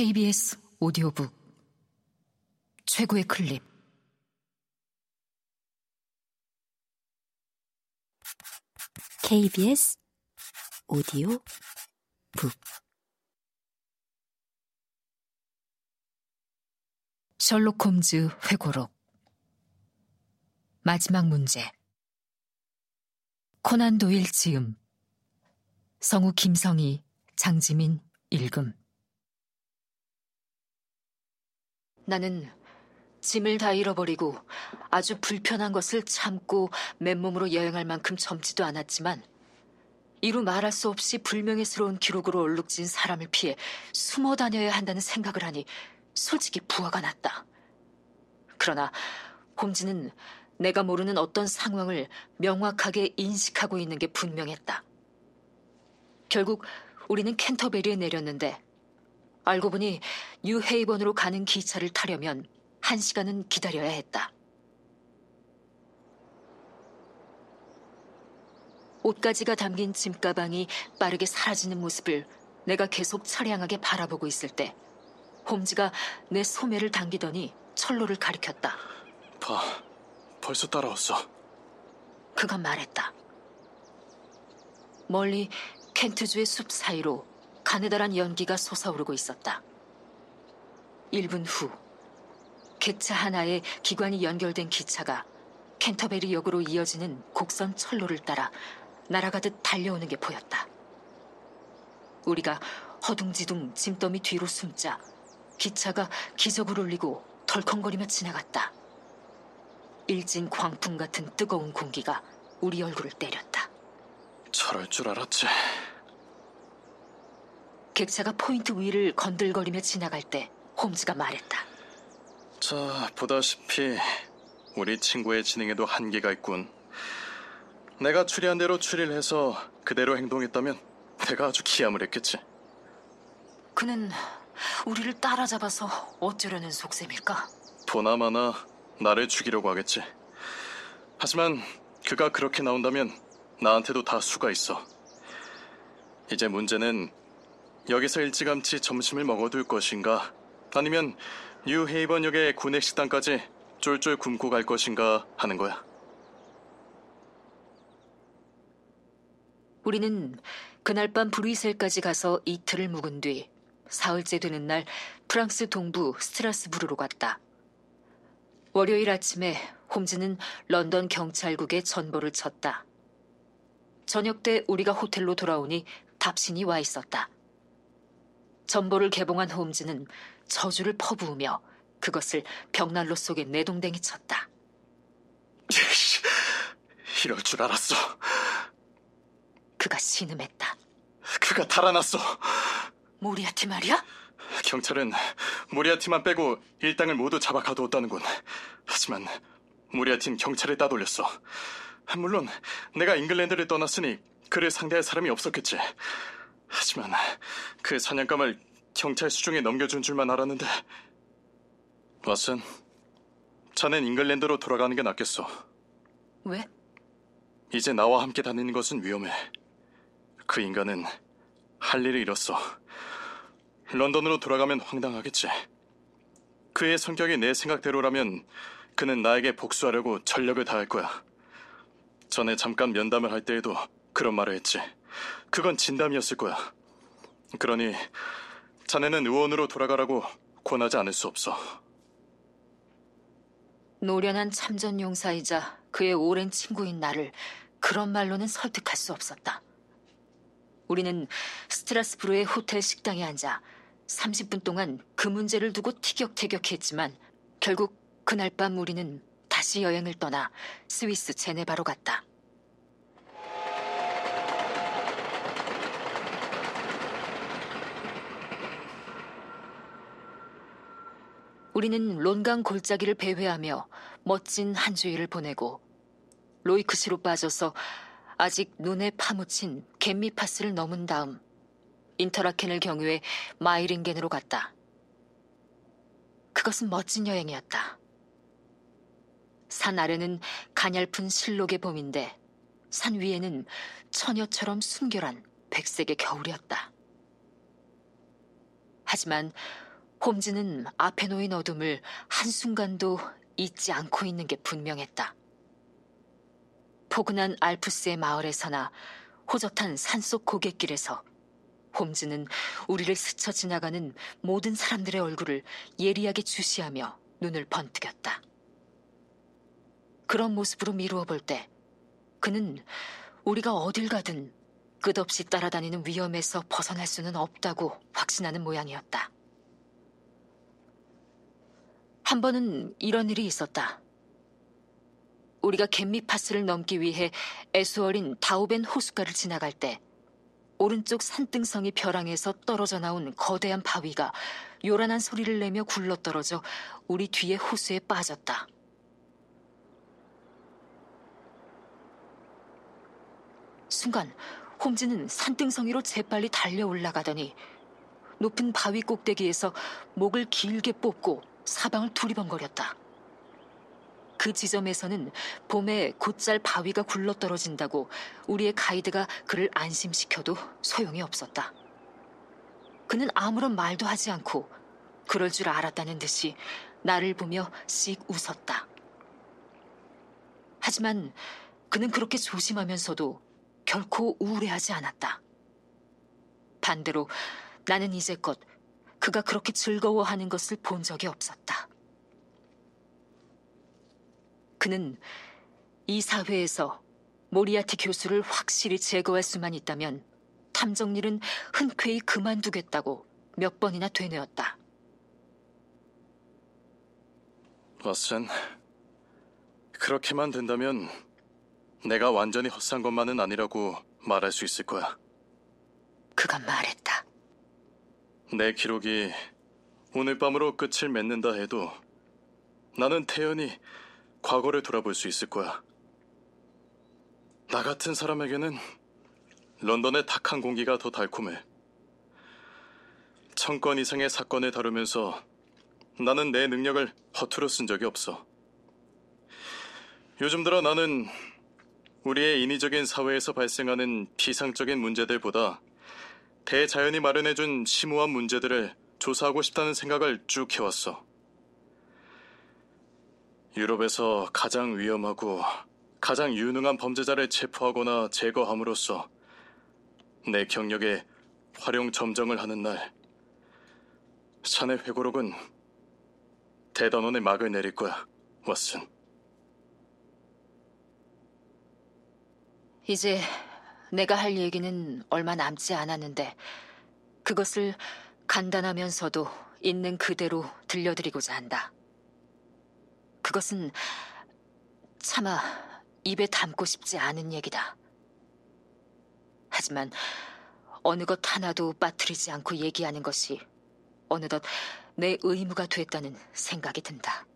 KBS 오디오북 최고의 클립. KBS 오디오 북. 셜록 홈즈 회고록. 마지막 문제. 코난 도일 지음. 성우 김성희 장지민 읽음 나는 짐을 다 잃어버리고 아주 불편한 것을 참고 맨몸으로 여행할 만큼 젊지도 않았지만 이루 말할 수 없이 불명예스러운 기록으로 얼룩진 사람을 피해 숨어 다녀야 한다는 생각을 하니 솔직히 부하가 났다. 그러나 홈즈는 내가 모르는 어떤 상황을 명확하게 인식하고 있는 게 분명했다. 결국 우리는 캔터베리에 내렸는데 알고 보니 뉴헤이번으로 가는 기차를 타려면 한 시간은 기다려야 했다. 옷가지가 담긴 짐가방이 빠르게 사라지는 모습을 내가 계속 처량하게 바라보고 있을 때 홈즈가 내 소매를 당기더니 철로를 가리켰다. 봐, 벌써 따라왔어. 그가 말했다. 멀리 켄트주의 숲 사이로 가느다란 연기가 솟아오르고 있었다. 1분 후 객차 하나에 기관이 연결된 기차가 캔터베리 역으로 이어지는 곡선 철로를 따라 날아가듯 달려오는 게 보였다. 우리가 허둥지둥 짐더미 뒤로 숨자 기차가 기적을 울리고 덜컹거리며 지나갔다. 일진 광풍 같은 뜨거운 공기가 우리 얼굴을 때렸다. 저럴 줄 알았지. 객차가 포인트 위를 건들거리며 지나갈 때 홈즈가 말했다. 자, 보다시피 우리 친구의 진행에도 한계가 있군. 내가 추리한 대로 추리를 해서 그대로 행동했다면 내가 아주 기함을 했겠지. 그는 우리를 따라잡아서 어쩌려는 속셈일까? 보나마나 나를 죽이려고 하겠지. 하지만 그가 그렇게 나온다면 나한테도 다 수가 있어. 이제 문제는 여기서 일찌감치 점심을 먹어둘 것인가 아니면 뉴헤이번역의 군액 식당까지 쫄쫄 굶고 갈 것인가 하는 거야. 우리는 그날 밤 브뤼셀까지 가서 이틀을 묵은 뒤 사흘째 되는 날 프랑스 동부 스트라스부르로 갔다. 월요일 아침에 홈즈는 런던 경찰국에 전보를 쳤다. 저녁 때 우리가 호텔로 돌아오니 답신이 와 있었다. 전보를 개봉한 홈즈는 저주를 퍼부으며 그것을 벽난로 속에 내동댕이 쳤다. 이럴 줄 알았어. 그가 신음했다. 그가 달아났어. 모리아티 말이야? 경찰은 모리아티만 빼고 일당을 모두 잡아 가두었다는군. 하지만 모리아티는 경찰에 따돌렸어. 물론 내가 잉글랜드를 떠났으니 그를 상대할 사람이 없었겠지. 하지만 그 사냥감을 경찰 수중에 넘겨준 줄만 알았는데. 왓슨, 자넨 잉글랜드로 돌아가는 게 낫겠어. 왜? 이제 나와 함께 다니는 것은 위험해. 그 인간은 할 일을 잃었어. 런던으로 돌아가면 황당하겠지. 그의 성격이 내 생각대로라면 그는 나에게 복수하려고 전력을 다할 거야. 전에 잠깐 면담을 할 때에도 그런 말을 했지. 그건 진담이었을 거야. 그러니 자네는 의원으로 돌아가라고 권하지 않을 수 없어. 노련한 참전 용사이자 그의 오랜 친구인 나를 그런 말로는 설득할 수 없었다. 우리는 스트라스부르의 호텔 식당에 앉아 30분 동안 그 문제를 두고 티격태격했지만 결국 그날 밤 우리는 다시 여행을 떠나 스위스 제네바로 갔다. 우리는 론강 골짜기를 배회하며 멋진 한 주일을 보내고 로이크시로 빠져서 아직 눈에 파묻힌 겜미파스를 넘은 다음 인터라켄을 경유해 마이링겐으로 갔다. 그것은 멋진 여행이었다. 산 아래는 가냘픈 신록의 봄인데 산 위에는 처녀처럼 순결한 백색의 겨울이었다. 하지만 홈즈는 앞에 놓인 어둠을 한순간도 잊지 않고 있는 게 분명했다. 포근한 알프스의 마을에서나 호젓한 산속 고갯길에서 홈즈는 우리를 스쳐 지나가는 모든 사람들의 얼굴을 예리하게 주시하며 눈을 번뜩였다. 그런 모습으로 미루어 볼 때 그는 우리가 어딜 가든 끝없이 따라다니는 위험에서 벗어날 수는 없다고 확신하는 모양이었다. 한 번은 이런 일이 있었다. 우리가 갯미파스를 넘기 위해 애수어린 다우벤 호숫가를 지나갈 때 오른쪽 산등성이 벼랑에서 떨어져 나온 거대한 바위가 요란한 소리를 내며 굴러떨어져 우리 뒤에 호수에 빠졌다. 순간 홈즈는 산등성이로 재빨리 달려 올라가더니 높은 바위 꼭대기에서 목을 길게 뽑고 사방을 두리번거렸다. 그 지점에서는 봄에 곧잘 바위가 굴러떨어진다고 우리의 가이드가 그를 안심시켜도 소용이 없었다. 그는 아무런 말도 하지 않고 그럴 줄 알았다는 듯이 나를 보며 씩 웃었다. 하지만 그는 그렇게 조심하면서도 결코 우울해하지 않았다. 반대로 나는 이제껏 그가 그렇게 즐거워하는 것을 본 적이 없었다. 그는 이 사회에서 모리아티 교수를 확실히 제거할 수만 있다면 탐정일은 흔쾌히 그만두겠다고 몇 번이나 되뇌었다. 왓슨, 그렇게만 된다면 내가 완전히 헛산 것만은 아니라고 말할 수 있을 거야. 그가 말했다. 내 기록이 오늘 밤으로 끝을 맺는다 해도 나는 태연히 과거를 돌아볼 수 있을 거야. 나 같은 사람에게는 런던의 탁한 공기가 더 달콤해. 천 건 이상의 사건을 다루면서 나는 내 능력을 허투루 쓴 적이 없어. 요즘 들어 나는 우리의 인위적인 사회에서 발생하는 피상적인 문제들보다 대자연이 마련해준 심오한 문제들을 조사하고 싶다는 생각을 쭉 해왔어. 유럽에서 가장 위험하고 가장 유능한 범죄자를 체포하거나 제거함으로써 내 경력에 활용 점정을 하는 날, 샤넬 회고록은 대단원의 막을 내릴 거야, 왓슨. 이제 내가 할 얘기는 얼마 남지 않았는데 그것을 간단하면서도 있는 그대로 들려드리고자 한다. 그것은 차마 입에 담고 싶지 않은 얘기다. 하지만 어느 것 하나도 빠뜨리지 않고 얘기하는 것이 어느덧 내 의무가 됐다는 생각이 든다.